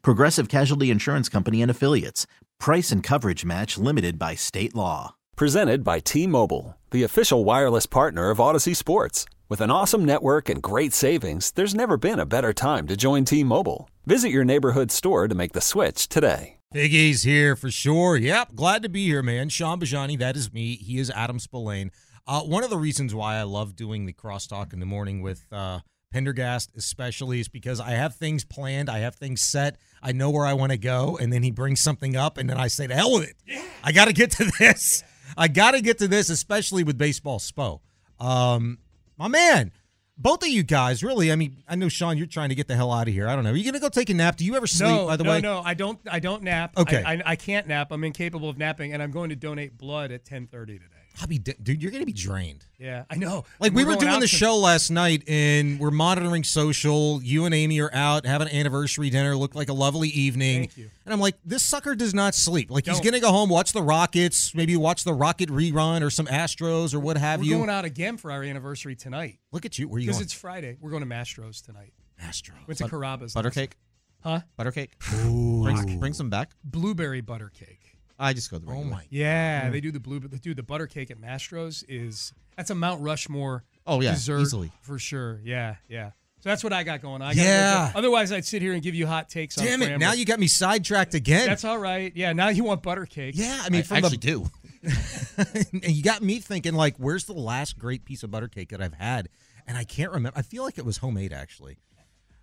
Progressive Casualty Insurance Company and Affiliates. Price and coverage match limited by state law. Presented by T Mobile, the official wireless partner of Audacy Sports. With an awesome network and great savings, there's never been a better time to join T Mobile. Visit your neighborhood store to make the switch today. Big E's here for sure. Yep, glad to be here, man. Shaun Bajani, that is me. He is Adam Spolane. Uh, one of the reasons why I love doing the crosstalk in the morning with uh, Pendergast, especially, is because I have things planned, I have things set, I know where I want to go, and then he brings something up, and then I say, "To hell with it! Yeah. I got to get to this. I got to get to this, especially with baseball spo." Um, my man, both of you guys, really. I mean, I know Shaun, you're trying to get the hell out of here. I don't know. Are you gonna go take a nap? Do you ever sleep? No, by the no, way, no, I don't. I don't nap. Okay. I, I, I can't nap. I'm incapable of napping, and I'm going to donate blood at 10:30 today. I'll be, de- dude. You're gonna be drained. Yeah, I know. Like we We're were doing the to- show last night, and we're monitoring social. You and Amy are out having an anniversary dinner. Looked like a lovely evening. Thank you. And I'm like, this sucker does not sleep. Like he's Don't. gonna go home, watch the Rockets, maybe watch the Rocket rerun or some Astros or what have you. We're you. going out again for our anniversary tonight Look at you. Where are you because it's Friday. We're going to Mastros tonight. Astros. Went to Carrabba's. Butter cake? Huh? Butter cake? Ooh. Bring, bring some back. Blueberry butter cake. I just go the Oh regular. my. Yeah, they do the blue. But the dude, the butter cake at Mastros is that's a Mount Rushmore. Oh, yeah, dessert easily. for sure. Yeah, yeah. So that's what I got going. on. I gotta Yeah. go- Otherwise, I'd sit here and give you hot takes. on Damn it! Framber. Now you got me sidetracked again. That's all right. Yeah. Now you want butter cake. yeah, I mean, I from actually the do. and you got me thinking like, where's the last great piece of butter cake that I've had? And I can't remember. I feel like it was homemade actually.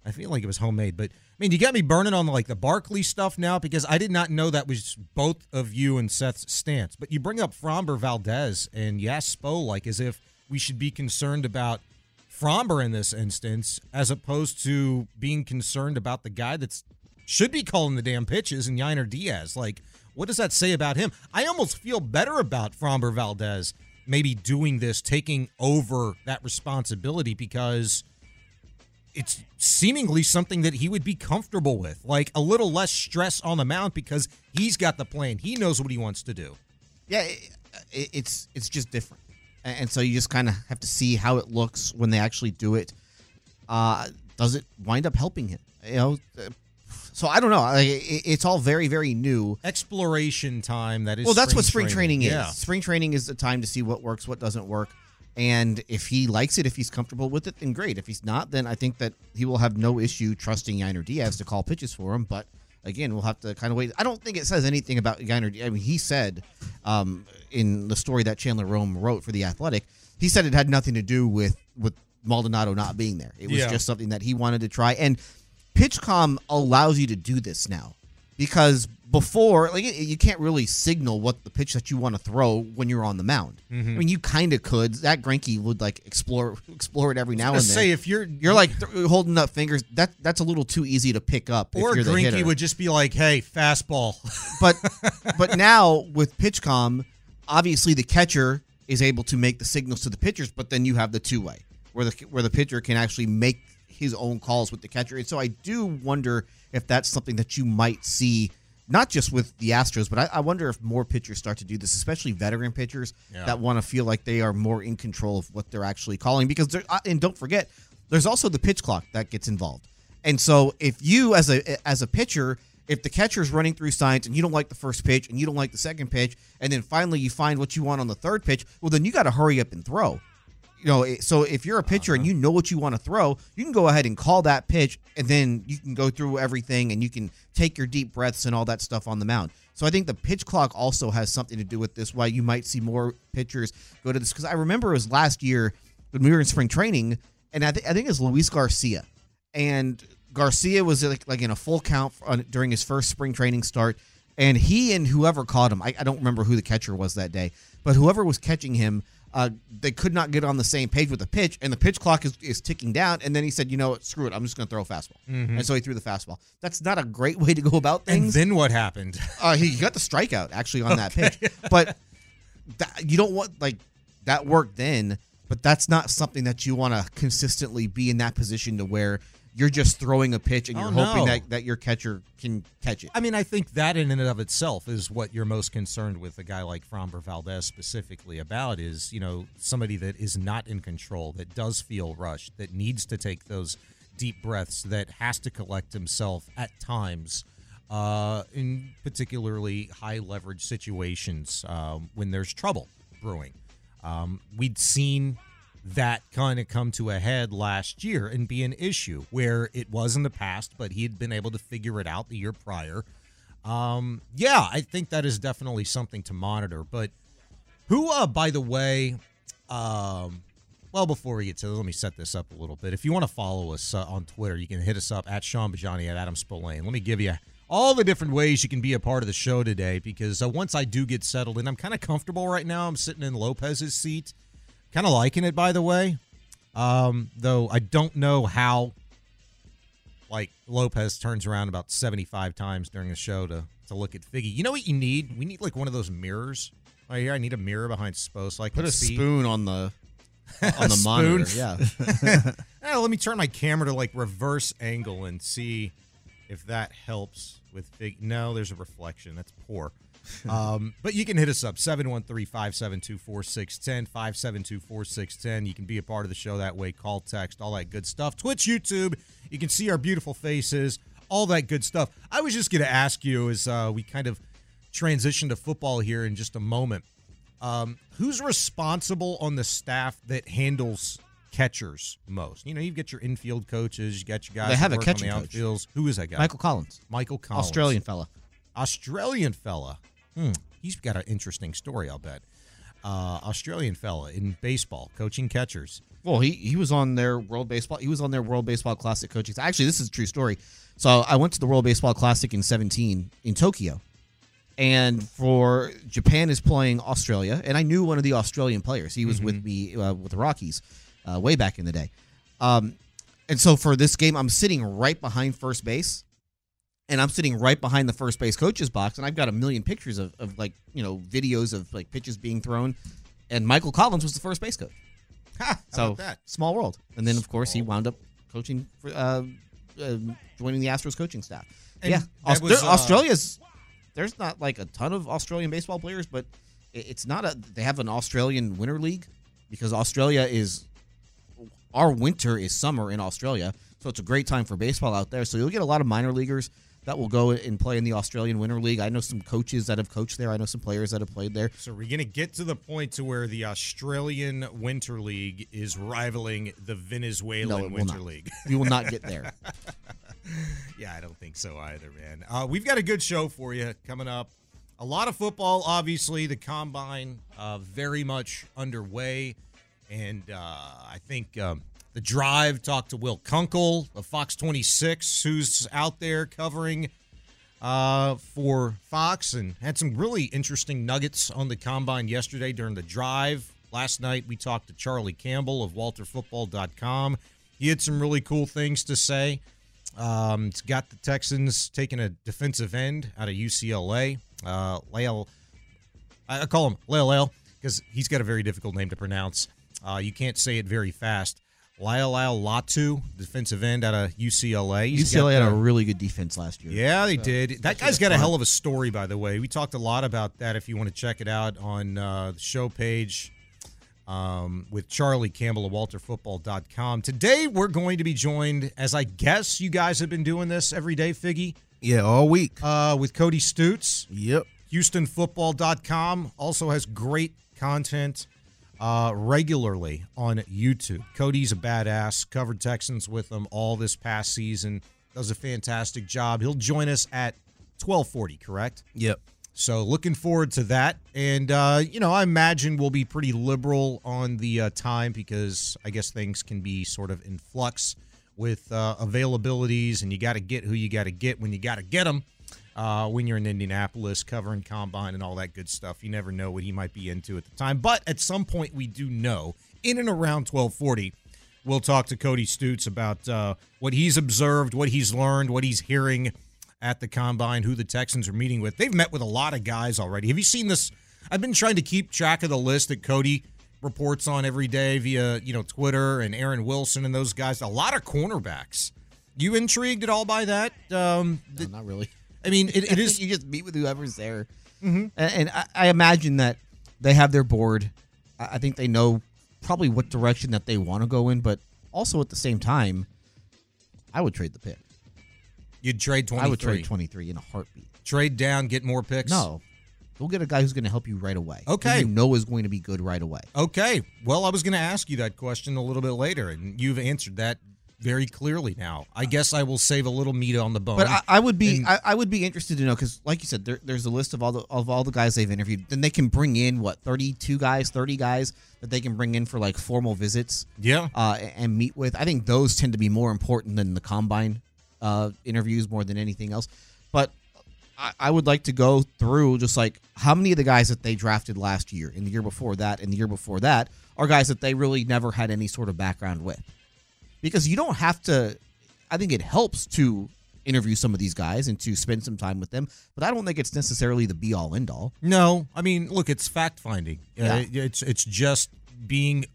I feel like it was homemade, but I mean, you got me burning on like the Barkley stuff now because I did not know that was both of you and Seth's stance. But you bring up Framber Valdez and you ask Spo like as if we should be concerned about Framber in this instance as opposed to being concerned about the guy that's should be calling the damn pitches and Yainer Diaz. Like, what does that say about him? I almost feel better about Framber Valdez maybe doing this, taking over that responsibility because it's seemingly something that he would be comfortable with. Like a little less stress on the mound because he's got the plan. He knows what he wants to do. Yeah, it, it, it's it's just different, and, so you just kind of have to see how it looks when they actually do it. Uh, does it wind up helping him? You know, uh, so I don't know. It's all very very new. Exploration time. That is. Well, that's what spring training, is. Yeah. Spring training is the time to see what works, what doesn't work. And if he likes it, if he's comfortable with it, then great. If he's not, then I think that he will have no issue trusting Yainer Diaz to call pitches for him. But again, we'll have to kind of wait. I don't think it says anything about Yainer. I mean, he said um, in the story that Chandler Rome wrote for the Athletic, he said it had nothing to do with with Maldonado not being there. It was Yeah. just something that he wanted to try. And PitchCom allows you to do this now because before, like, you can't really signal what the pitch that you want to throw when you're on the mound. Mm-hmm. I mean, you kind of could. Zack Greinke would like explore explore it every now and then. say if you're you're like th- holding up fingers. That that's a little too easy to pick up. or if Greinke would just be like, "Hey, fastball." But but now with PitchCom, obviously the catcher is able to make the signals to the pitchers, but then you have the two way where the where the pitcher can actually make his own calls with the catcher. And so I do wonder if that's something that you might see. Not just with the Astros, but I, I wonder if more pitchers start to do this, especially veteran pitchers Yeah. that want to feel like they are more in control of what they're actually calling. Because and don't forget, there's also the pitch clock that gets involved. And so if you as a as a pitcher, if the catcher is running through signs and you don't like the first pitch and you don't like the second pitch, and then finally you find what you want on the third pitch, well then you got to hurry up and throw. You know, so if you're a pitcher and uh-huh. you know what you want to throw, you can go ahead and call that pitch, and then you can go through everything, and you can take your deep breaths and all that stuff on the mound. So I think the pitch clock also has something to do with this. Why you might see more pitchers go to this because I remember it was last year when we were in spring training, and I, th- I think it was Luis Garcia, and Garcia was like, like in a full count on, during his first spring training start, and he and whoever caught him, I, I don't remember who the catcher was that day, but whoever was catching him, uh, they could not get on the same page with the pitch, and the pitch clock is, is ticking down. And then he said, "You know what? Screw it. I'm just going to throw a fastball." And so he threw the fastball. That's not a great way to go about things. And then what happened? Uh, he got the strikeout actually on that pitch, but that, you don't want like that worked then. But that's not something that you want to consistently be in that position to where you're just throwing a pitch and Oh, you're hoping no. that, that your catcher can catch it. I mean, I think that in and of itself is what you're most concerned with a guy like Framber Valdez specifically about is, you know, somebody that is not in control, that does feel rushed, that needs to take those deep breaths, that has to collect himself at times uh, in particularly high leverage situations um, when there's trouble brewing. Um, we'd seen that kind of come to a head last year and be an issue where it was in the past, but he had been able to figure it out the year prior. Um, yeah, I think that is definitely something to monitor. But who, uh, by the way, um, well, before we get to let me set this up a little bit. If you want to follow us uh, on Twitter, you can hit us up at Shaun Bajani at Adam Spolane. Let me give you all the different ways you can be a part of the show today because uh, once I do get settled in, I'm kind of comfortable right now. I'm sitting in Lopez's seat, kind of liking it, by the way. Um, though I don't know how, like Lopez turns around about 75 times during the show to to look at Figgy. You know what you need? We need like one of those mirrors right here. I need a mirror behind Spo so I can Put a see. spoon on the on the Spoon? monitor. Yeah. Let me turn my camera to like reverse angle and see if that helps with Fig. No, there's a reflection. That's poor. um, but you can hit us up 713-572-4610 572-4610 you can be a part of the show that way call text all that good stuff twitch youtube you can see our beautiful faces all that good stuff i was just going to ask you as uh, we kind of transition to football here in just a moment um, who's responsible on the staff that handles catchers most? You know, you get your infield coaches, you got your guys. They have that a catching on the coach. Who is that guy? Michael Collins, Michael Collins, Australian fella. Australian fella. Hmm. He's got an interesting story, I'll bet. Uh, Australian fella in baseball, coaching catchers. Well, he he was on their World Baseball. He was on their World Baseball Classic coaching. Actually, this is a true story. So I went to the World Baseball Classic in 17 in Tokyo, and for Japan is playing Australia, and I knew one of the Australian players. He was with me uh, with the Rockies uh, way back in the day. Um, and so for this game, I'm sitting right behind first base, and I'm sitting right behind the first base coach's box, and I've got a million pictures of, of like you know videos of like pitches being thrown, and Michael Collins was the first base coach. Ha, So small world, and then of course he wound up coaching for uh, uh, joining the Astros coaching staff. And yeah, Aust- was, uh, Australia's there's not like a ton of Australian baseball players, but it's not a they have an Australian winter league because Australia is our winter is summer in Australia, so it's a great time for baseball out there. So you'll get a lot of minor leaguers that will go and play in the Australian winter league. I know some coaches that have coached there. I know some players that have played there. So we're gonna get to the point to where the Australian Winter League is rivaling the Venezuelan No, Winter not. League. We will not get there. Yeah, I don't think so either, man. Uh, we've got a good show for you coming up. A lot of football, obviously. The combine uh, very much underway, and uh, I think um, the drive talked to Will Kunkel of Fox 26, who's out there covering uh, for Fox, and had some really interesting nuggets on the combine yesterday during the drive. Last night we talked to Charlie Campbell of WalterFootball.com. He had some really cool things to say. Um, it's got the Texans taking a defensive end out of UCLA. Uh, Lael, I call him Lael because he's got a very difficult name to pronounce. Uh, you can't say it very fast. Lael Lael Latu, defensive end out of UCLA. He's UCLA had a really good defense last year. yeah, they did. That guy's got a hell of a story, by the way. We talked a lot about that. If you want to check it out on uh, the show page um, with Charlie Campbell of WalterFootball.com. Today, we're going to be joined, as I guess you guys have been doing this every day, Figgy, Yeah, all week. uh, with Cody Stoots. Yep. HoustonFootball.com also has great content uh, regularly on YouTube. Cody's a badass. Covered Texans with him all this past season. Does a fantastic job. He'll join us at 1240, correct? Yep. So looking forward to that. And, uh, you know, I imagine we'll be pretty liberal on the uh, time because I guess things can be sort of in flux with uh, availabilities and you got to get who you got to get when you got to get them. Uh, when you're in Indianapolis covering combine and all that good stuff, you never know what he might be into at the time. But at some point, we do know in and around 1240, we'll talk to Cody Stoots about uh, what he's observed, what he's learned, what he's hearing at the combine, who the Texans are meeting with. They've met with a lot of guys already. Have you seen this? I've been trying to keep track of the list that Cody reports on every day via you know Twitter and Aaron Wilson and those guys. A lot of cornerbacks. You intrigued at all by that? Um, No, not really. I mean, it, it is. you just meet with whoever's there, mm-hmm. and, and I, I imagine that they have their board. I, I think they know probably what direction that they want to go in, but also at the same time, I would trade the pick. You'd trade twenty. I would trade twenty three in a heartbeat. Trade down, get more picks. No, go get a guy who's going to help you right away. Okay. you know is going to be good right away. Okay. Well, I was going to ask you that question a little bit later, and you've answered that very clearly now. I guess I will save a little meat on the bone. But I, I would be And- I, I would be interested to know because, like you said, there, there's a list of all the of all the guys they've interviewed. Then they can bring in what 32 guys, 30 guys that they can bring in for like formal visits. Yeah. uh, and meet with. I think those tend to be more important than the combine uh, interviews more than anything else. But I, I would like to go through just like how many of the guys that they drafted last year, and the year before that, and the year before that, are guys that they really never had any sort of background with. Because you don't have to. I think it helps to interview some of these guys and to spend some time with them, but I don't think it's necessarily the be all end all. No, I mean, look, it's fact finding. Uh, it's it's just being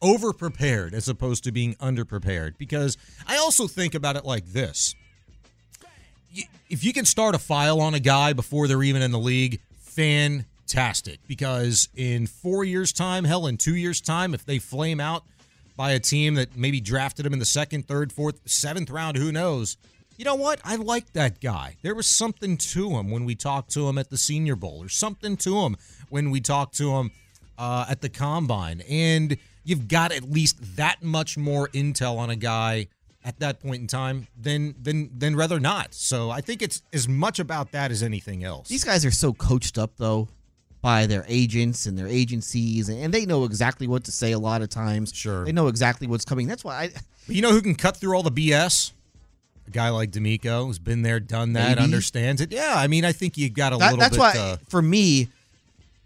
over prepared as opposed to being under prepared. Because I also think about it like this: if you can start a file on a guy before they're even in the league, fantastic. Because in four years' time, hell, in two years' time, if they flame out by a team that maybe drafted him in the second, third, fourth, seventh round, who knows? You know what? I like that guy. There was something to him when we talked to him at the Senior Bowl, or something to him when we talked to him uh, at the Combine. And you've got at least that much more intel on a guy at that point in time than than than rather not. So I think it's as much about that as anything else. These guys are so coached up though by their agents and their agencies, and, and they know exactly what to say a lot of times. Sure. they know exactly what's coming. That's why I. But you know who can cut through all the BS? A guy like DeMeco, who's been there, done that, Maybe. understands it. Yeah, I mean, I think you've got a that- little that's bit. why uh, for me.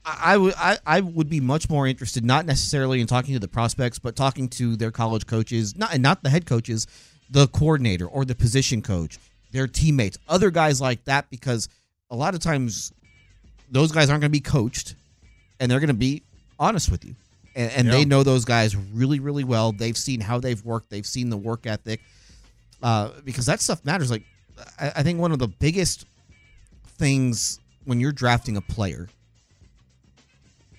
I I would I, I would be much more interested not necessarily in talking to the prospects, but talking to their college coaches, not and not the head coaches, the coordinator or the position coach, their teammates, other guys like that, because a lot of times those guys aren't going to be coached, and they're going to be honest with you, and, and they know those guys really really well. They've seen how they've worked, they've seen the work ethic, uh, because that stuff matters. Like I, I think one of the biggest things when you're drafting a player,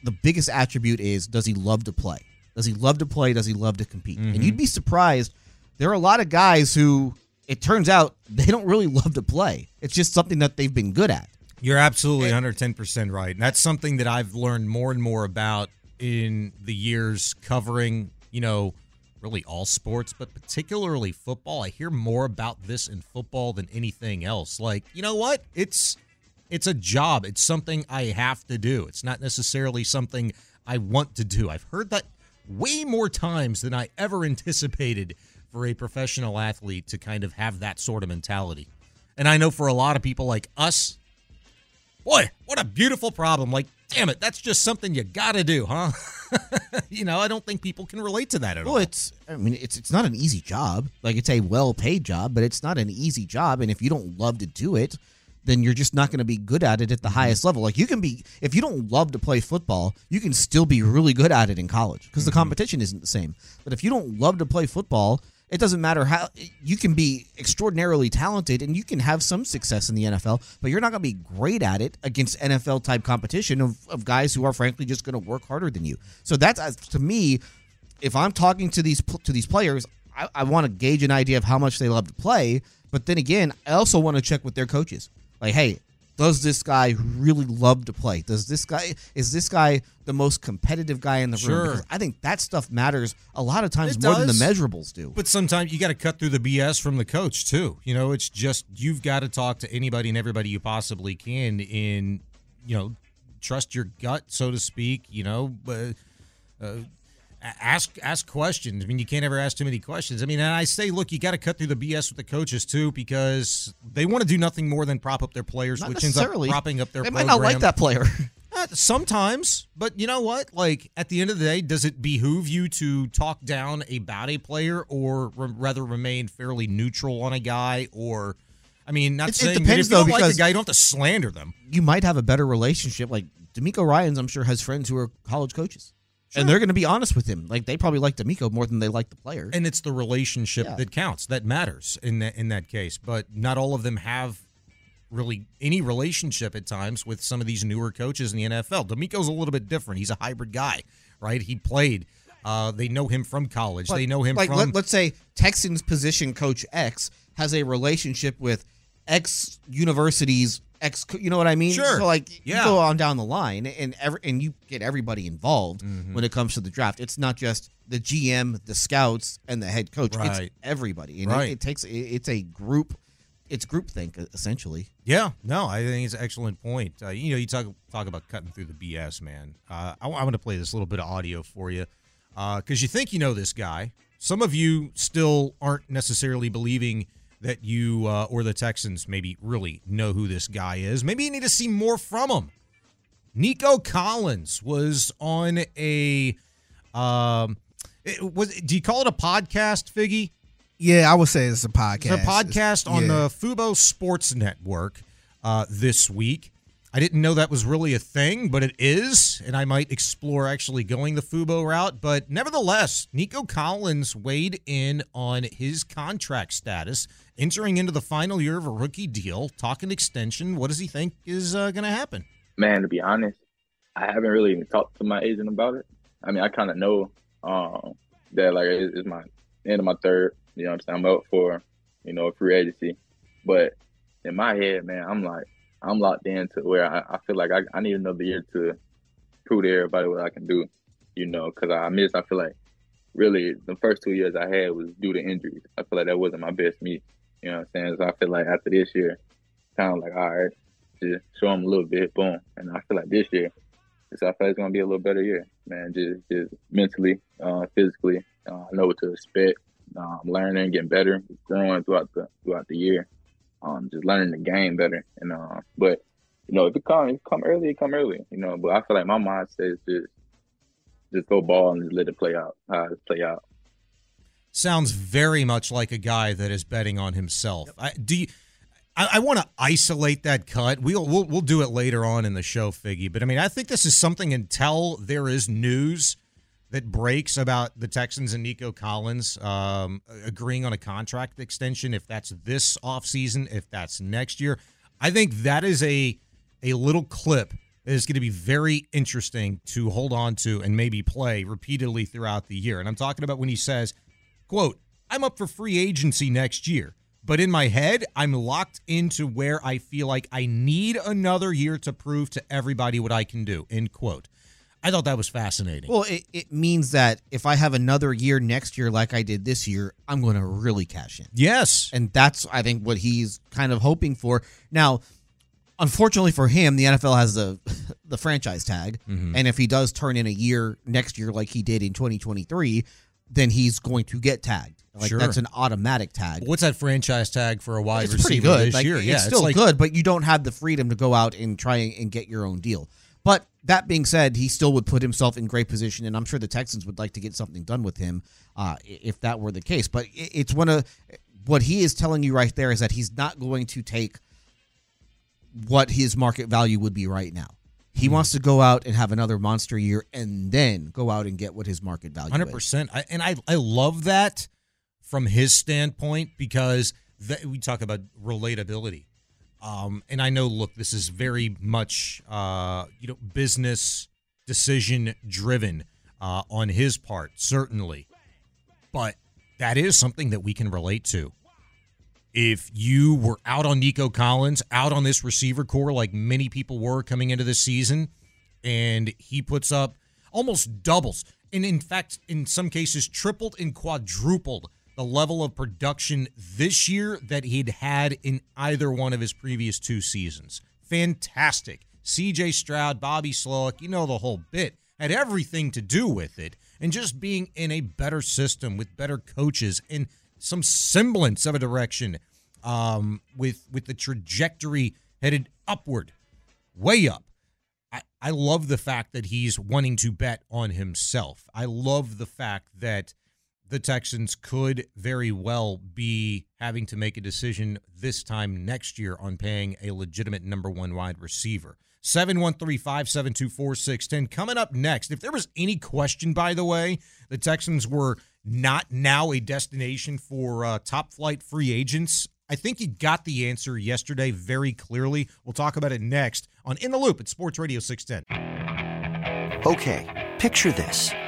the biggest attribute is does he love to play? Does he love to play? Does he love to compete? And you'd be surprised. There are a lot of guys who it turns out they don't really love to play. It's just something that they've been good at. You're absolutely eh. 110% right. And that's something that I've learned more and more about in the years covering, you know, really all sports, but particularly football. I hear more about this in football than anything else. Like, you know what? It's it's a job. It's something I have to do. It's not necessarily something I want to do. I've heard that way more times than I ever anticipated for a professional athlete to kind of have that sort of mentality. And I know for a lot of people like us, Boy, what a beautiful problem. Like, damn it, that's just something you got to do, huh? you know, I don't think people can relate to that at all. Well, it's I mean it's it's not an easy job. Like it's a well-paid job, but it's not an easy job and if you don't love to do it, then you're just not going to be good at it at the mm-hmm. highest level. Like you can be if you don't love to play football, you can still be really good at it in college because the mm-hmm. competition isn't the same. But if you don't love to play football, it doesn't matter how you can be extraordinarily talented and you can have some success in the NFL, but you're not going to be great at it against NFL type competition of, of guys who are frankly just going to work harder than you. So that's to me, if I'm talking to these to these players, I, I want to gauge an idea of how much they love to play. But then again, I also want to check with their coaches. Like, hey, Does this guy really love to play? Does this guy is this guy the most competitive guy in the Sure. room? Because I think that stuff matters a lot of times It more than the measurables do. But sometimes you got to cut through the BS from the coach too. You know, it's just you've got to talk to anybody and everybody you possibly can, in you know, trust your gut, so to speak. You know, uh, uh, a- ask ask questions. I mean, you can't ever ask too many questions. I mean, and I say, look, you got to cut through the BS with the coaches too, because they want to do nothing more than prop up their players, Not which ends up propping up their. They might not like that player. Sometimes, but you know what? Like at the end of the day, does it behoove you to talk down about a player, or r- rather remain fairly neutral on a guy? Or, I mean, not It- it saying that depends, if you don't though, like the guy, you don't have to slander them. you might have a better relationship. Like DeMeco Ryans, I'm sure has friends who are college coaches, and they're going to be honest with him. Like they probably like DeMeco more than they like the player. And it's the relationship Yeah. that counts, that matters in that in that case. But not all of them have really any relationship at times with some of these newer coaches in the NFL. DeMeco's a little bit different. He's a hybrid guy, right? He played. Uh, they know him from college. But, they know him like from. let, let's say Texans position coach X has a relationship with X universities X. You know what I mean? Sure. So like Yeah. you go on down the line and every and you get everybody involved Mm-hmm. when it comes to the draft. It's not just the GM, the scouts, and the head coach. Right. It's everybody. And it- Right. it, takes it, it's a group. It's groupthink essentially. Yeah, no, I think it's an excellent point. Uh, you know, you talk talk about cutting through the BS, man. Uh, I, am going to play this little bit of audio for you because you think you know this guy. Some of you still aren't necessarily believing that you uh, or the Texans maybe really know who this guy is. Maybe you need to see more from him. Nico Collins was on a um, it was. Do you call it a podcast, Figgy? Yeah, I would say it's a podcast. A podcast on yeah. the Fubo Sports Network uh, this week. I didn't know that was really a thing, but it is, and I might explore actually going the Fubo route. But nevertheless, Nico Collins weighed in on his contract status, entering into the final year of a rookie deal, talking extension. What does he think is uh, going to happen? Man, to be honest, I haven't really even talked to my agent about it. I mean, I kind of know um, that like it's, it's my end of my third. You know what I'm saying? I'm up for you know a free agency, but in my head, man, I'm like I'm locked in to where I, I feel like I, I need another year to prove to everybody what I can do. You know, because I miss. I feel like really the first two years I had was due to injuries. I feel like that wasn't my best me. You know what I'm saying? So I feel like after this year, kind of like all right, just show them a little bit, boom. And I feel like this year, it's I feel like it's gonna be a little better year, man. Just just mentally, uh, physically, uh, I know what to expect. Uh, I'm learning, getting better, growing throughout the throughout the year. Um, just learning the game better. And uh, but you know, if it come, if it come early, it come early. You know, but I feel like my mindset is just just go ball and just let it play out. How it play out. Sounds very much like a guy that is betting on himself. I, do you? I, I want to isolate that cut. We'll, we'll we'll do it later on in the show, Figgy. But I mean, I think this is something until there is news that breaks about the Texans and Nico Collins um, agreeing on a contract extension. If that's this offseason, if that's next year, I think that is a a little clip that is going to be very interesting to hold on to and maybe play repeatedly throughout the year. And I'm talking about when he says, "quote I'm up for free agency next year." But in my head, I'm locked into where I feel like I need another year to prove to everybody what I can do. End quote. I thought that was fascinating. Well, it, it means that if I have another year next year like I did this year, I'm going to really cash in. yes. And that's, I think, what he's kind of hoping for. Now, unfortunately for him, the NFL has the the franchise tag, Mm-hmm. and if he does turn in a year next year like he did in 2023, then he's going to get tagged. Like Sure. that's an automatic tag. What's that franchise tag for a wide it's receiver pretty good. this Like, year? it's yeah, still like, good, but you don't have the freedom to go out and try and get your own deal. But that being said, he still would put himself in great position, and I'm sure the Texans would like to get something done with him uh, if that were the case. But it's one of what he is telling you right there is that he's not going to take what his market value would be right now. He wants to go out and have another monster year, and then go out and get what his market value. Hundred is. percent, and I I love that from his standpoint because that, we talk about relatability, um, and I know look, this is very much uh, you know business decision driven uh, on his part, certainly, but that is something that we can relate to. if you were out on Nico Collins, out on this receiver corps like many people were coming into this season, and he puts up almost doubles, and in fact, in some cases, tripled and quadrupled the level of production this year that he'd had in either one of his previous two seasons. Fantastic. CJ Stroud, Bobby Slowik, you know the whole bit, had everything to do with it. And just being in a better system with better coaches and some semblance of a direction um, with with the trajectory headed upward, way up. I, I love the fact that he's wanting to bet on himself. I love the fact that the Texans could very well be having to make a decision this time next year on paying a legitimate number one wide receiver. 713 572 4610. Coming up next, if there was any question, by the way, the Texans were not now a destination for uh, top flight free agents. I think you got the answer yesterday very clearly. We'll talk about it next on In the Loop at Sports Radio 610. Okay, picture this.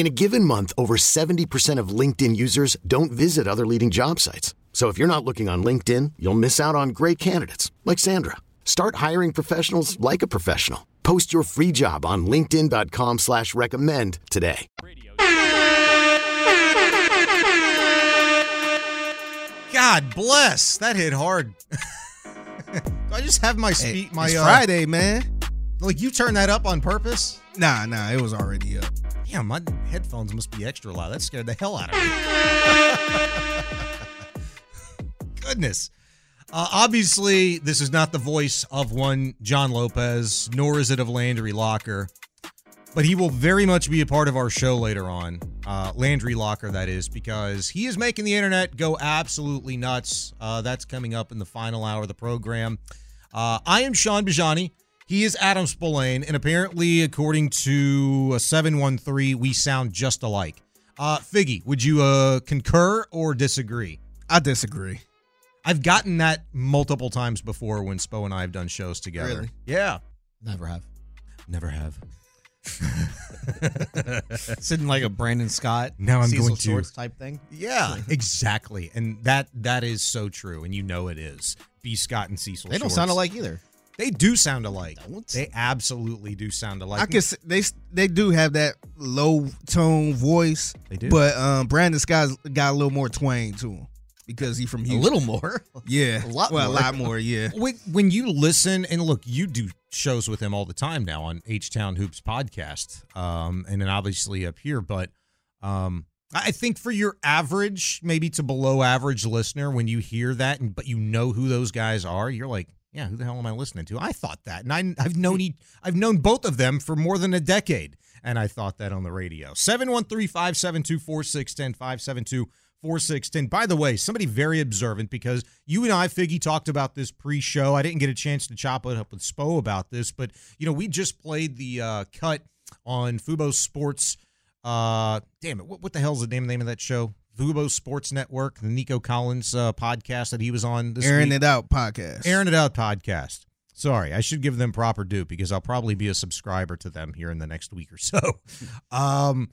In a given month, over 70% of LinkedIn users don't visit other leading job sites. So if you're not looking on LinkedIn, you'll miss out on great candidates like Sandra. Start hiring professionals like a professional. Post your free job on linkedin.com slash recommend today. God bless. That hit hard. Do I just have my Hey, speed? my it's uh, Friday, man. Like you turned that up on purpose? Nah, nah, it was already up. Yeah, my headphones must be extra loud. That scared the hell out of me. Goodness. Uh, obviously, this is not the voice of one John Lopez, nor is it of Landry Locker, but he will very much be a part of our show later on. Uh, Landry Locker, that is, because he is making the internet go absolutely nuts. Uh, that's coming up in the final hour of the program. Uh, I am Shaun Bijani. He is Adam Spolane, and apparently, according to a 713, we sound just alike. Uh, Figgy, would you uh, concur or disagree? I disagree. I've gotten that multiple times before when Spo and I have done shows together. Really? Yeah. Never have. Never have. Sitting like a Brandon Scott, Now I'm Cecil going to- Shorts type thing. Yeah, exactly. And that that is so true, and you know it is. B. Scott and Cecil. They don't Shorts. sound alike either. They do sound alike. They absolutely do sound alike. I can s- they they do have that low tone voice. They do. But um, Brandon Scott's got a little more twang to him because he's from here. A little more. yeah, a lot well, more. a lot more. Yeah, when, when you listen and look, you do shows with him all the time now on H Town Hoops podcast, um, and then obviously up here. But um, I I think for your average, maybe to below average listener, when you hear that, and but you know who those guys are, you're like, yeah, who the hell am I listening to? I thought that, and I, I've known e- I've known both of them for more than a decade, and I thought that on the radio. 713-572-4610, 4610. By the way, somebody very observant because you and I, Figgy, talked about this pre show. I didn't get a chance to chop it up with Spo about this, but, you know, we just played the uh, cut on Fubo Sports. Uh, damn it. What, what the hell's the name, name of that show? Fubo Sports Network, the Nico Collins uh, podcast that he was on this Airing week. it out podcast. Airing It Out podcast. Sorry, I should give them proper due because I'll probably be a subscriber to them here in the next week or so. Um,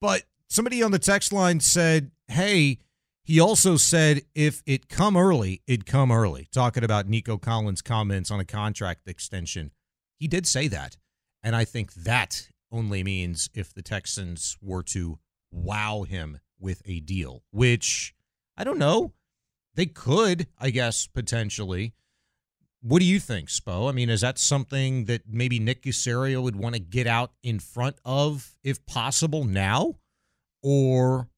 but somebody on the text line said, "Hey, he also said if it come early, it come early." Talking about Nico Collins' comments on a contract extension, he did say that, and I think that only means if the Texans were to wow him with a deal, which I don't know. They could, I guess, potentially. What do you think, Spo? I mean, is that something that maybe Nick Caserio would want to get out in front of, if possible, now? Or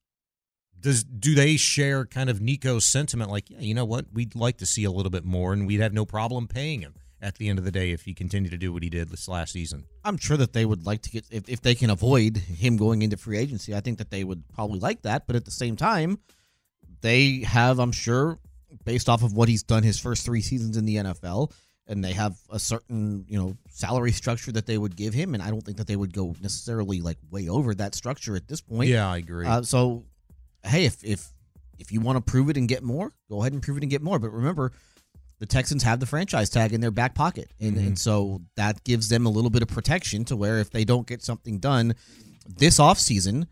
does do they share kind of Nico's sentiment like, yeah, you know what, we'd like to see a little bit more and we'd have no problem paying him at the end of the day if he continued to do what he did this last season? I'm sure that they would like to get if, if they can avoid him going into free agency. I think that they would probably like that, but at the same time, they have, I'm sure, based off of what he's done his first three seasons in the NFL, and they have a certain you know salary structure that they would give him, and I don't think that they would go necessarily like way over that structure at this point. Yeah, I agree. Uh, so, hey, if if if you want to prove it and get more, go ahead and prove it and get more. But remember, the Texans have the franchise tag in their back pocket, and and so that gives them a little bit of protection to where if they don't get something done this offseason,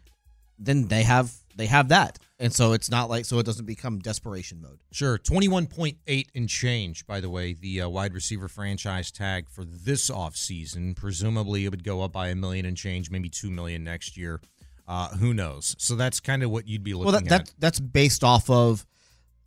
then they have they have that, and so it's not like so it doesn't become desperation mode. Sure. 21.8 and change, by the way, the uh, wide receiver franchise tag for this offseason. Presumably it would go up by a million and change, maybe 2 million next year. Uh, who knows? So that's kind of what you'd be looking Well, that, at. that that's based off of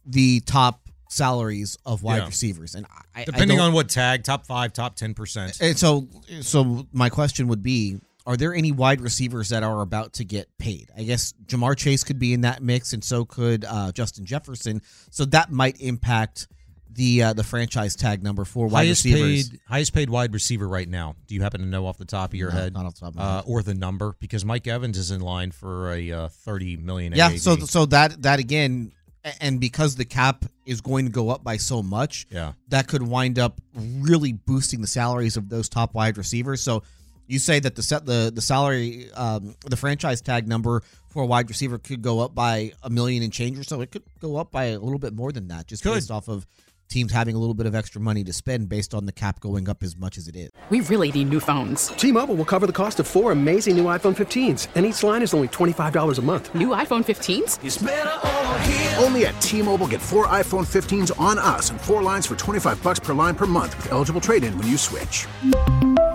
the top salaries of wide Yeah. receivers, and I, I Depending don't- on what tag, top five, top 10%. And so, so my question would be: Are there any wide receivers that are about to get paid? I guess Ja'Marr Chase could be in that mix, and so could uh, Justin Jefferson. So that might impact the uh, the franchise tag number for wide highest receivers. paid, highest paid wide receiver right now. Do you happen to know off the top of your No, head, not off the top of my uh, head. or the number? Because Mike Evans is in line for a uh, thirty million. Yeah. AAV. So so that that again, and because the cap is going to go up by so much, Yeah. that could wind up really boosting the salaries of those top wide receivers. So you say that the set the the salary um, the franchise tag number for a wide receiver could go up by a million and change or so. It could go up by a little bit more than that, just Could. based off of teams having a little bit of extra money to spend based on the cap going up as much as it is. We really need new phones. T-Mobile will cover the cost of four amazing new iPhone 15s, and each line is only $25 a month. New iPhone 15s? Only at T-Mobile get four iPhone 15s on us and four lines for 25 bucks per line per month with eligible trade-in when you switch.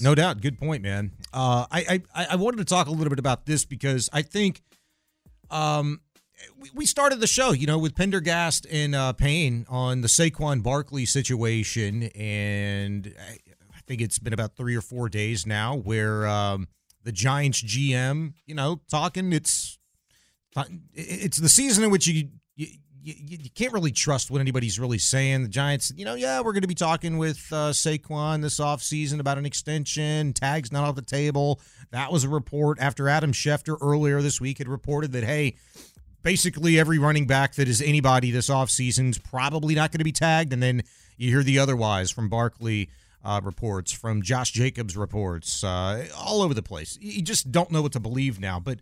No doubt. Good point, man. Uh, I, I I wanted to talk a little bit about this because I think um, we, started the show, you know, with Pendergast and uh, Payne on the Saquon Barkley situation, and I, I think it's been about three or four days now where um, the Giants GM, you know, talking. It's it's the season in which you you, you can't really trust what anybody's really saying. The Giants, you know, yeah, we're going to be talking with uh, Saquon this offseason about an extension. Tag's not off the table. That was a report after Adam Schefter earlier this week had reported that, hey, basically every running back that is anybody this offseason is probably not going to be tagged. And then you hear the otherwise from Barkley uh, reports, from Josh Jacobs reports, uh, all over the place. You just don't know what to believe now. But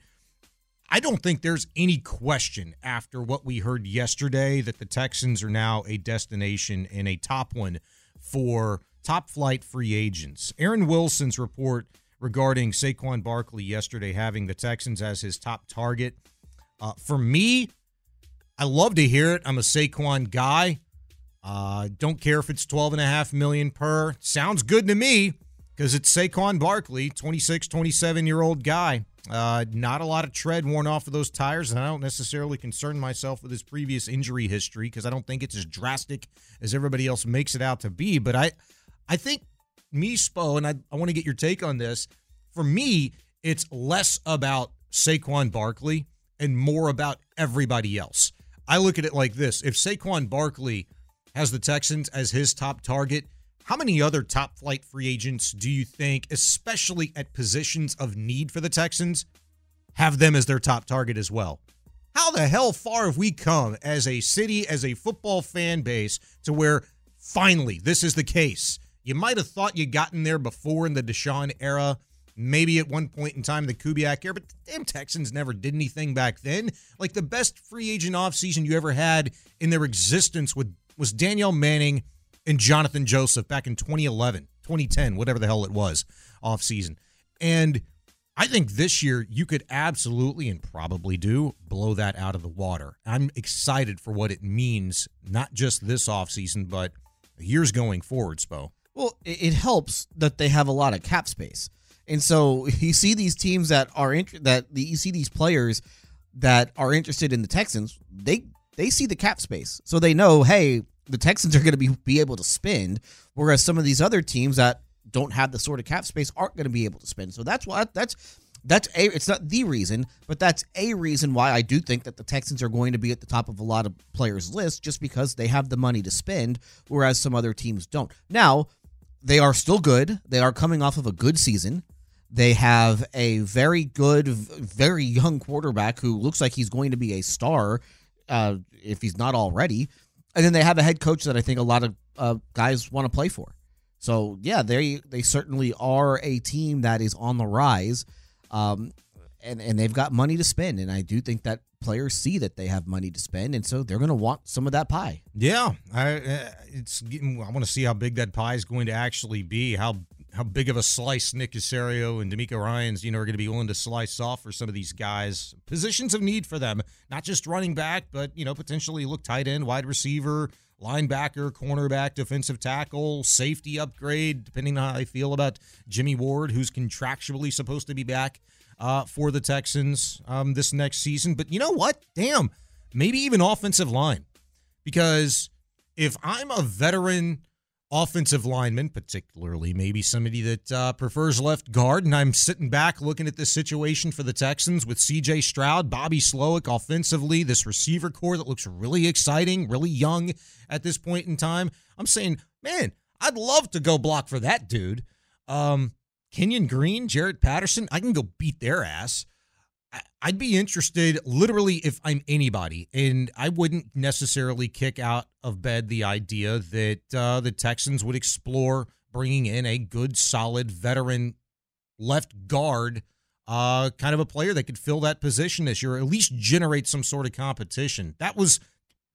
I don't think there's any question after what we heard yesterday that the Texans are now a destination and a top one for top flight free agents. Aaron Wilson's report regarding Saquon Barkley yesterday having the Texans as his top target. Uh, for me, I love to hear it. I'm a Saquon guy. Uh, don't care if it's 12 and a half million per. Sounds good to me because it's Saquon Barkley, 26, 27 year old guy. Uh, not a lot of tread worn off of those tires, and I don't necessarily concern myself with his previous injury history because I don't think it's as drastic as everybody else makes it out to be. But I, I think me, Spo, and I, I want to get your take on this. For me, it's less about Saquon Barkley and more about everybody else. I look at it like this: if Saquon Barkley has the Texans as his top target. How many other top flight free agents do you think, especially at positions of need for the Texans, have them as their top target as well? How the hell far have we come as a city, as a football fan base, to where finally this is the case? You might have thought you gotten there before in the Deshaun era, maybe at one point in time the Kubiak era, but the damn Texans never did anything back then. Like the best free agent offseason you ever had in their existence with was Danieal Manning and Johnathan Joseph back in 2011, 2010, whatever the hell it was, off season. And I think this year you could absolutely and probably do blow that out of the water. I'm excited for what it means, not just this offseason, but years going forward, Spo. Well, it helps that they have a lot of cap space, and so you see these teams that are int- that you see these players that are interested in the Texans. They they see the cap space, so they know, hey, the Texans are going to be be able to spend, whereas some of these other teams that don't have the sort of cap space aren't going to be able to spend. So that's why that's that's a it's not the reason, but that's a reason why I do think that the Texans are going to be at the top of a lot of players' lists just because they have the money to spend, whereas some other teams don't. Now, they are still good. They are coming off of a good season. They have a very good, very young quarterback who looks like he's going to be a star uh, if he's not already. And then they have a head coach that I think a lot of uh, guys want to play for. So yeah, they they certainly are a team that is on the rise, um, and and they've got money to spend. And I do think that players see that they have money to spend, and so they're going to want some of that pie. Yeah, I uh, it's I want to see how big that pie is going to actually be. How how big of a slice Nick Caserio and DeMeco Ryans you know are going to be willing to slice off for some of these guys. Positions of need for them, not just running back, but you know potentially look tight end, wide receiver, linebacker, cornerback, defensive tackle, safety upgrade, depending on how I feel about Jimmy Ward, who's contractually supposed to be back uh, for the Texans um, this next season. But you know what? Damn, maybe even offensive line. Because if I'm a veteran offensive lineman, particularly maybe somebody that uh, prefers left guard, and I'm sitting back looking at this situation for the Texans with CJ Stroud, Bobby Slowik offensively, this receiver corps that looks really exciting, really young at this point in time. I'm saying, man, I'd love to go block for that dude. Um, Kenyon Green, Jarrett Patterson, I can go beat their ass. I'd be interested literally if I'm anybody, and I wouldn't necessarily kick out of bed the idea that uh, the Texans would explore bringing in a good, solid veteran left guard, uh, kind of a player that could fill that position this year, or at least generate some sort of competition. That was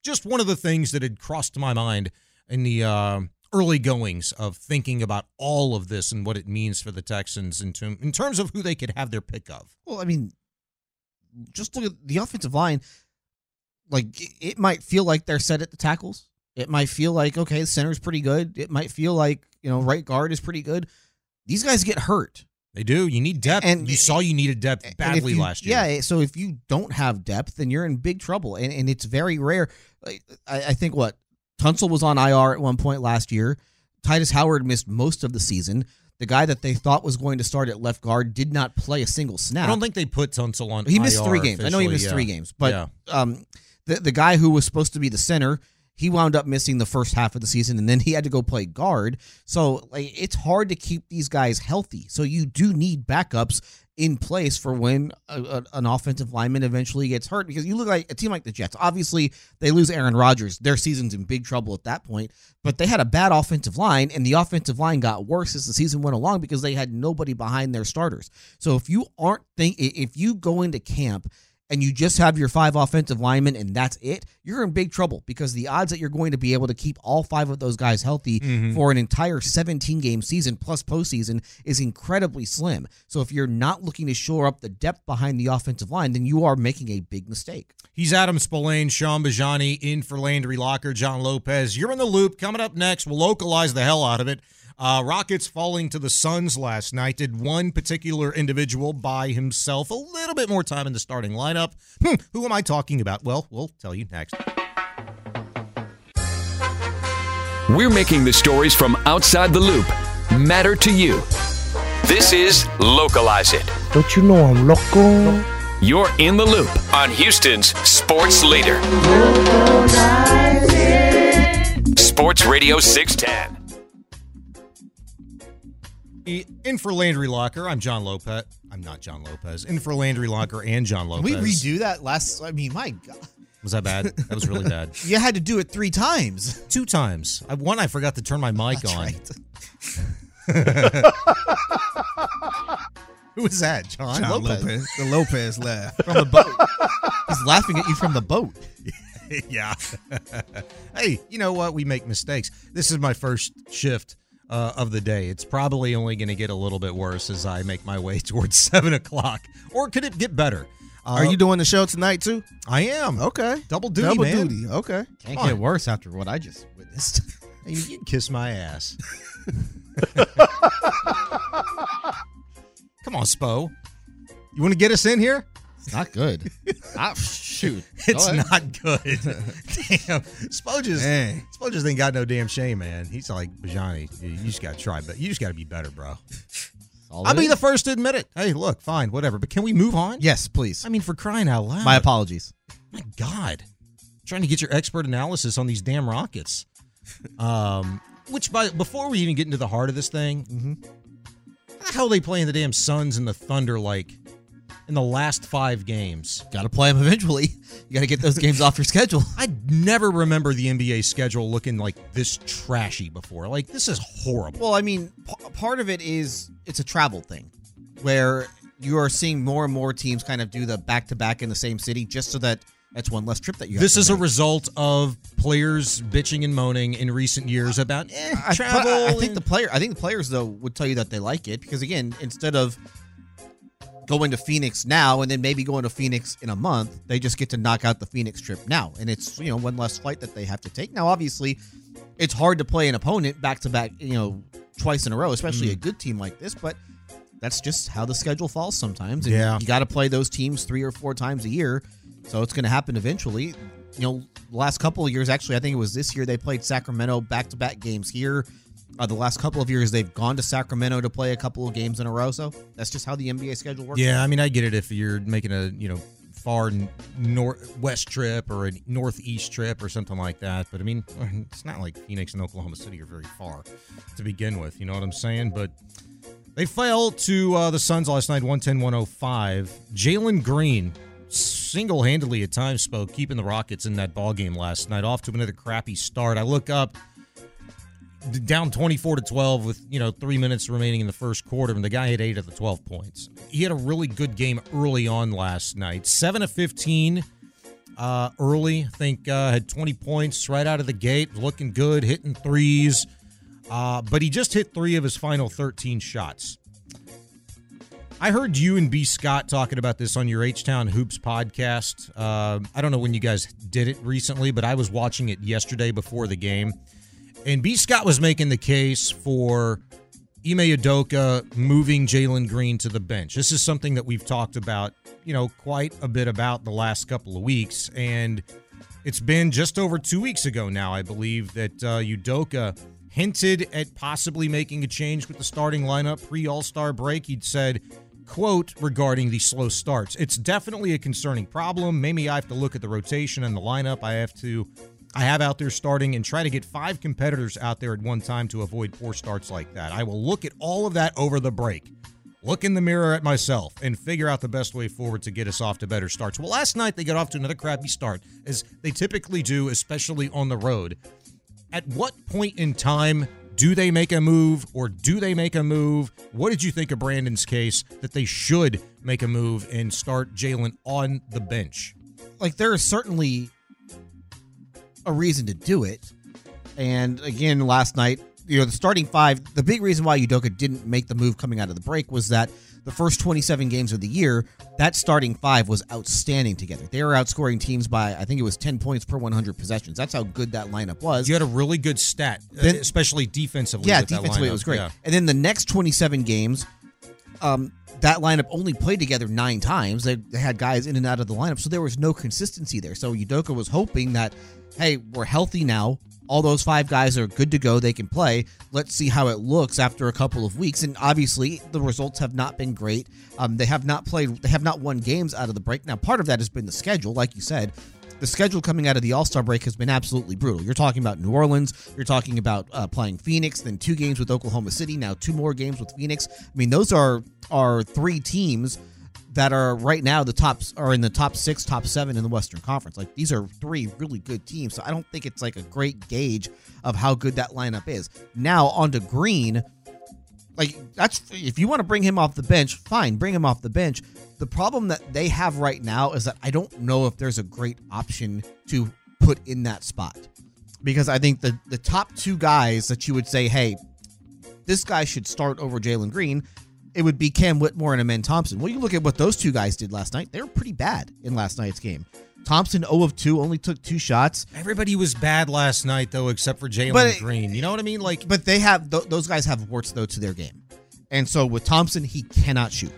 just one of the things that had crossed my mind in the uh, early goings of thinking about all of this and what it means for the Texans in, term, in terms of who they could have their pick of. Well, I mean, just look at the offensive line. Like it might feel like they're set at the tackles. It might feel like okay, the center is pretty good. It might feel like you know right guard is pretty good. These guys get hurt. They do. You need depth. And- you saw you needed depth badly you- last year. Yeah, so if you don't have depth, then you're in big trouble, and and it's very rare. I, I think what Tunsil was on IR at one point last year. Tytus Howard missed most of the season. The guy that they thought was going to start at left guard did not play a single snap. I don't think they put Tunsil on. He missed IR three games. I know he missed yeah. three games, but Yeah. um, the the guy who was supposed to be the center, he wound up missing the first half of the season, and then he had to go play guard. So like, it's hard to keep these guys healthy. So you do need backups in place for when a, a- an offensive lineman eventually gets hurt. Because you look like a team like the Jets. Obviously, they lose Aaron Rodgers. Their season's in big trouble at that point. But they had a bad offensive line, and the offensive line got worse as the season went along because they had nobody behind their starters. So if you aren't think, if you go into camp and you just have your five offensive linemen and that's it, you're in big trouble because the odds that you're going to be able to keep all five of those guys healthy Mhm. for an entire 17 game season plus postseason is incredibly slim. So if you're not looking to shore up the depth behind the offensive line, then you are making a big mistake. He's Adam Spolane, Shaun Bijani in for Landry Locker, John Lopez. You're in the loop. Coming up next, we'll localize the hell out of it. Uh, Rockets falling to the Suns last night. Did one particular individual by himself a little bit more time in the starting lineup? Hmm, who am I talking about? Well, we'll tell you next. We're making the stories from outside the loop matter to you. This is Localize It. Don't you know I'm local? You're in the loop on Houston's sports leader. Sports Radio 610. In for Landry Locker, I'm John Lopez. I'm not John Lopez. In for Landry Locker and John Lopez. Can Lopez. we redo that last? I mean, my God. Was that bad? That was really bad. You had to do it three times. Two times. I, one, I forgot to turn my mic on. Who was that, John? John Lopez. The Lopez laugh. from the boat. He's laughing at you from the boat. yeah. hey, you know what? We make mistakes. This is my first shift uh, of the day. It's probably only going to get a little bit worse as I make my way towards seven o'clock. Or could it get better? Uh, Are you doing the show tonight too? I am. Okay. Double duty, Double man. duty. Okay. Can't Come get on. worse after what I just witnessed. Hey, you, you can kiss my ass. Come on, Spo. You want to get us in here? Not good. ah, shoot. It's ahead. not good. damn. Spo just, Dang. Spo just ain't got no damn shame, man. He's like, Bijani, you just got to try, but you just got to be better, bro. I'll be is. the first to admit it. Hey, look, fine, whatever. But can we move on? Yes, please. I mean, for crying out loud. My apologies. My God. Trying to get your expert analysis on these damn Rockets. Um, which, by before we even get into the heart of this thing, Mm-hmm. how the hell are they playing the damn Suns and the Thunder like in the last five games? Got to play them eventually. You got to get those games off your schedule. I never remember the NBA schedule looking like this trashy before. Like, this is horrible. Well, I mean, p- part of it is it's a travel thing where you are seeing more and more teams kind of do the back to back in the same city just so that that's one less trip that you have This to is a result of players bitching and moaning in recent years about eh, I- travel. I, I think and- the player, I think the players though would tell you that they like it because again, instead of going to Phoenix now and then maybe going to Phoenix in a month, they just get to knock out the Phoenix trip now, and it's you know one less flight that they have to take. Now, obviously, it's hard to play an opponent back to back, you know, twice in a row, especially Mm. a good team like this, but. That's just how the schedule falls sometimes. And Yeah. You got to play those teams three or four times a year. So it's going to happen eventually. You know, the last couple of years, actually, I think it was this year, they played Sacramento back to back games here. Uh, the last couple of years, they've gone to Sacramento to play a couple of games in a row. So that's just how the NBA schedule works. Yeah, I mean, I get it if you're making a you know far northwest trip or a northeast trip or something like that. But I mean, it's not like Phoenix and Oklahoma City are very far to begin with. You know what I'm saying? But they fell to uh, the Suns last night, 110-105. Jalen Green single-handedly at times spoke keeping the Rockets in that ball game last night. Off to another crappy start. I look up down 24 to 12 with you know three minutes remaining in the first quarter and the guy had eight of the 12 points he had a really good game early on last night 7 of 15 uh, early i think uh, had 20 points right out of the gate looking good hitting threes uh, but he just hit three of his final 13 shots I heard you and B. Scott talking about this on your H Town Hoops podcast. Uh, I don't know when you guys did it recently, but I was watching it yesterday before the game. And B. Scott was making the case for Ime Udoka moving Jalen Green to the bench. This is something that we've talked about, you know, quite a bit about the last couple of weeks. And it's been just over two weeks ago now, I believe, that uh, Udoka hinted at possibly making a change with the starting lineup pre All Star break. He'd said, quote, regarding the slow starts. It's definitely a concerning problem. Maybe I have to look at the rotation and the lineup. I have to. I have out there starting and try to get five competitors out there at one time to avoid poor starts like that. I will look at all of that over the break look in the mirror at myself and figure out the best way forward to get us off to better starts. Well, last night they got off to another crappy start, as they typically do, especially on the road. At what point in time Do they make a move or do they make a move? What did you think of Brandon's case that they should make a move and start Jalen on the bench? like there is certainly a reason to do it. And again, last night, you know, the starting five, the big reason why Udoka didn't make the move coming out of the break was that the first 27 games of the year, that starting five was outstanding together. They were outscoring teams by, I think it was 10 points per 100 possessions. That's how good that lineup was. You had a really good stat, Then- especially defensively. Yeah, with that defensively it was great. Yeah. And then the next 27 games, um, that lineup only played together nine times. They, they had guys in and out of the lineup, so there was no consistency there. So Udoka was hoping that, hey, we're healthy now. All those five guys are good to go. They can play. Let's see how it looks after a couple of weeks. And obviously, the results have not been great. Um, they have not played. They have not won games out of the break. Now, part of that has been the schedule, like you said the schedule coming out of the All Star break has been absolutely brutal. You're talking about New Orleans. You're talking about uh, playing Phoenix, then two games with Oklahoma City. Now two more games with Phoenix. I mean, those are are three teams that are right now the tops are in the top six, top seven in the Western Conference. Like these are three really good teams. So I don't think it's like a great gauge of how good that lineup is. Now on to Green like that's if you want to bring him off the bench, fine, bring him off the bench. The problem that they have right now is that I don't know if there's a great option to put in that spot. Because I think the the top two guys that you would say, hey, this guy should start over Jalen Green, it would be Cam Whitmore and Amen Thompson. Well, you look at what those two guys did last night. They were pretty bad in last night's game. Thompson 0 of 2, only took two shots. Everybody was bad last night, though, except for Jalen Green. You know what I mean? Like, But they have th- those guys have warts though to their game, and so with Thompson, he cannot shoot.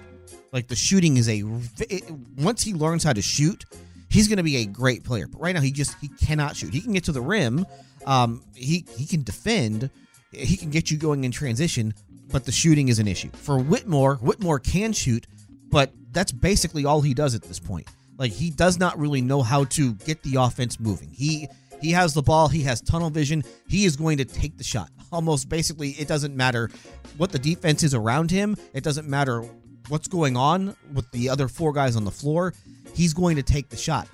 Like the shooting is a it, once he learns how to shoot, he's going to be a great player. But right now, he just he cannot shoot. He can get to the rim, um, he he can defend, he can get you going in transition, but the shooting is an issue for Whitmore. Whitmore can shoot, but that's basically all he does at this point. Like he does not really know how to get the offense moving. He he has the ball, he has tunnel vision. He is going to take the shot. Almost basically it doesn't matter what the defense is around him. It doesn't matter what's going on with the other four guys on the floor. He's going to take the shot.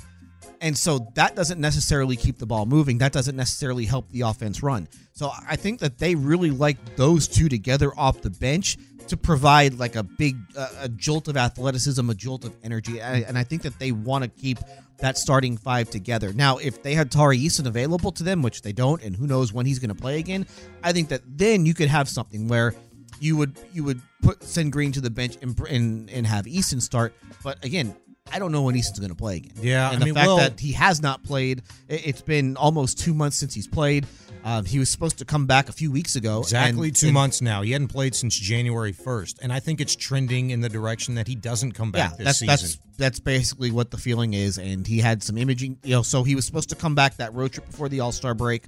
And so that doesn't necessarily keep the ball moving. That doesn't necessarily help the offense run. So I think that they really like those two together off the bench to provide like a big uh, a jolt of athleticism, a jolt of energy, and I think that they want to keep that starting five together. Now, if they had Tari Eason available to them, which they don't, and who knows when he's going to play again, I think that then you could have something where you would you would put send Green to the bench and and, and have Eason start. But again, I don't know when Eason's going to play again. Yeah, and I the mean, fact well- that he has not played, it- it's been almost two months since he's played. Um, he was supposed to come back a few weeks ago. Exactly and- two and- months now. He hadn't played since January 1st. And I think it's trending in the direction that he doesn't come back yeah, this that's season. that's that's basically what the feeling is. And he had some imaging, you know. So he was supposed to come back that road trip before the All Star break.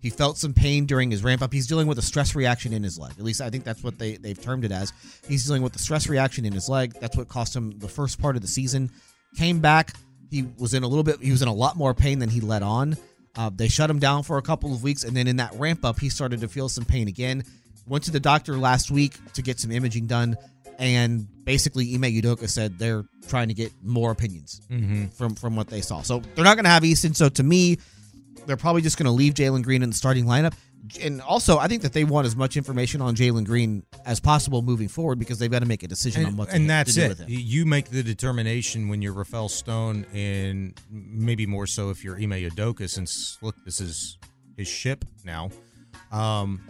He felt some pain during his ramp up. He's dealing with a stress reaction in his leg. At least I think that's what they they've termed it as. He's dealing with the stress reaction in his leg. That's what cost him the first part of the season. Came back. He was in a little bit. He was in a lot more pain than he let on. Uh, they shut him down for a couple of weeks, and then in that ramp up, he started to feel some pain again. Went to the doctor last week to get some imaging done, and basically Ime Udoka said they're trying to get more opinions Mhm. from from what they saw. So they're not going to have Eason. So to me, they're probably just going to leave Jalen Green in the starting lineup. And also, I think that they want as much information on Jalen Green as possible moving forward because they've got to make a decision on what to, and to that's do it. You make the determination when you're Rafael Stone, and maybe more so if you're Ime Udoka, since look, this is his ship now. Um,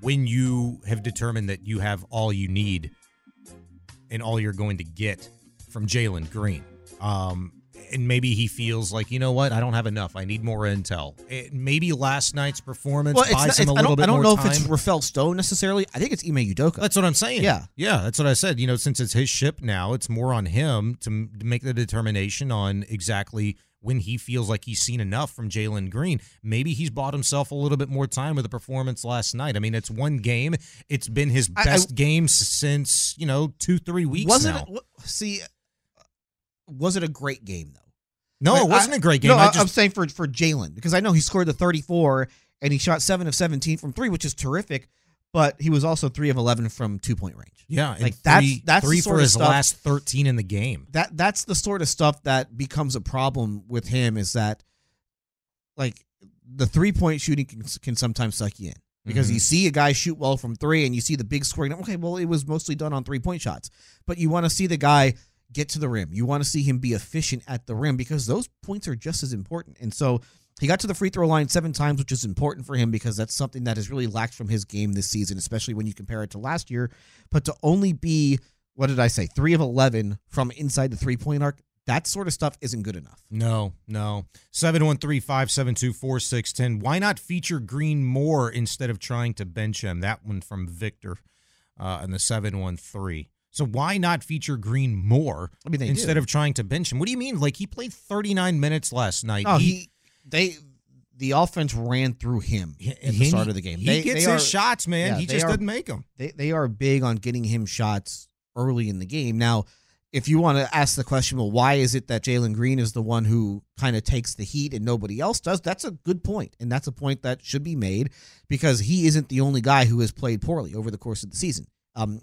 when you have determined that you have all you need and all you're going to get from Jalen Green, um, and maybe he feels like you know what, I don't have enough. I need more intel. It, maybe last night's performance Well, buys not, him a I little don't, bit I don't know time. if it's Rafael Stone necessarily. I think it's Ime Udoka. That's what I'm saying. Yeah. Yeah, that's what I said. You know, since it's his ship now, it's more on him to, m- to make the determination on exactly when he feels like he's seen enough from Jalen Green. Maybe he's bought himself a little bit more time with the performance last night. I mean, it's one game. It's been his I- I- best game since, you know, two, three weeks wasn't now. it? See, was it a great game though? No, it wasn't I- a great game. No, I am saying for for Jalen because I know he scored the 34 and he shot seven of 17 from three, which is terrific. But he was also three of 11 from two point range. yeah, and like that's three, that's three the sort for his stuff, last 13 in the game. That that's the sort of stuff that becomes a problem with him. Is that like the three point shooting can, can sometimes suck you in. because Mhm. you see a guy shoot well from three and you see the big scoring. Okay, well, it was mostly done on three point shots, but you want to see the guy get to the rim. You want to see him be efficient at the rim because those points are just as important. And so he got to the free throw line seven times, which is important for him because that's something that has really lacked from his game this season, especially when you compare it to last year. But to only be, what did I say, three of 11 from inside the three point arc, that sort of stuff isn't good enough. No, no. 713-572-4610. Why not feature Green more instead of trying to bench him? That one from Victor uh, in the 713. So why not feature Green more I mean, instead do. of trying to bench him? What do you mean? Like he played 39 minutes last night. Oh, he, they, the offense ran through him at the he- start of the game. he They, gets they his are- shots, man. He just are- doesn't make 'em. They they are big on getting him shots early in the game. Now, if you want to ask the question, well, why is it that Jalen Green is the one who kind of takes the heat and nobody else does? That's a good point, and that's a point that should be made because he isn't the only guy who has played poorly over the course of the season. Um,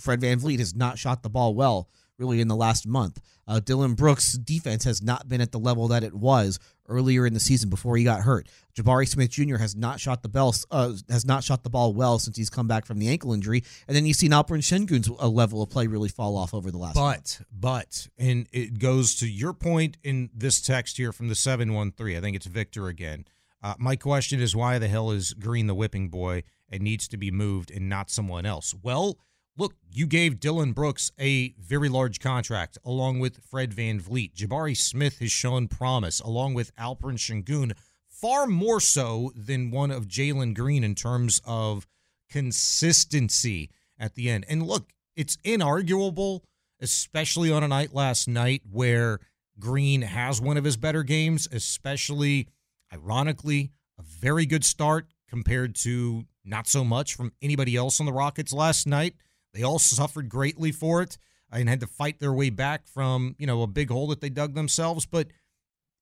Fred VanVleet has not shot the ball well really in the last month. Uh, Dillon Brooks' defense has not been at the level that it was earlier in the season before he got hurt. Jabari Smith Jr. has not shot the bell uh, has not shot the ball well since he's come back from the ankle injury, and then you see Alperen Sengun's uh, level of play really fall off over the last. month. But, but, and it goes to your point in this text here from the 713. I think it's Victor again. Uh, my question is why the hell is Green the whipping boy and needs to be moved and not someone else? Well, look, you gave Dillon Brooks a very large contract along with Fred VanVleet. Jabari Smith has shown promise along with Alperen Sengun far more so than one of Jalen Green in terms of consistency at the end. And look, it's inarguable, especially on a night last night where Green has one of his better games, especially ironically, a very good start compared to not so much from anybody else on the Rockets last night. They all suffered greatly for it and had to fight their way back from, you know, a big hole that they dug themselves, but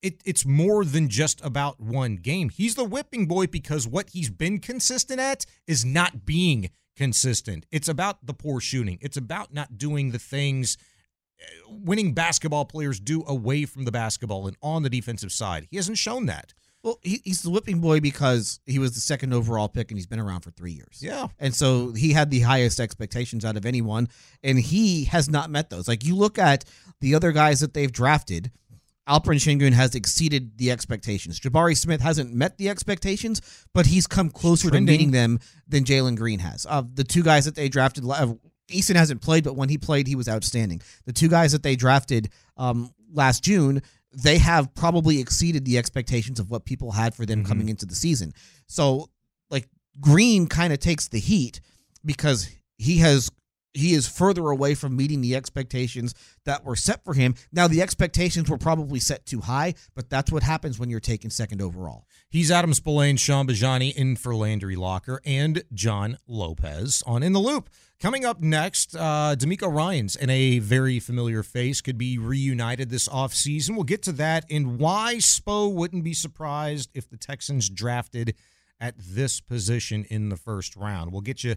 it, it's more than just about one game. He's the whipping boy because what he's been consistent at is not being consistent. It's about the poor shooting. It's about not doing the things uh, winning basketball players do away from the basketball and on the defensive side. He hasn't shown that. Well, he, he's the whipping boy because he was the second overall pick and he's been around for three years. Yeah. And so he had the highest expectations out of anyone, and he has not met those. Like you look at the other guys that they've drafted, Alperen Sengun has exceeded the expectations. Jabari Smith hasn't met the expectations, but he's come closer to meeting them than Jalen Green has. Uh, the two guys that they drafted, uh, Eason hasn't played, but when he played, he was outstanding. The two guys that they drafted um, last June, they have probably exceeded the expectations of what people had for them mm-hmm. coming into the season. So, like Green kind of takes the heat because he has he is further away from meeting the expectations that were set for him. Now the expectations were probably set too high, but that's what happens when you're taken second overall. He's Adam Spolane, Shaun Bijani in for Landry Locker, and John Lopez on In the Loop. Coming up next, uh, DeMeco Ryans and a very familiar face could be reunited this offseason. We'll get to that and why Spo wouldn't be surprised if the Texans drafted at this position in the first round. We'll get you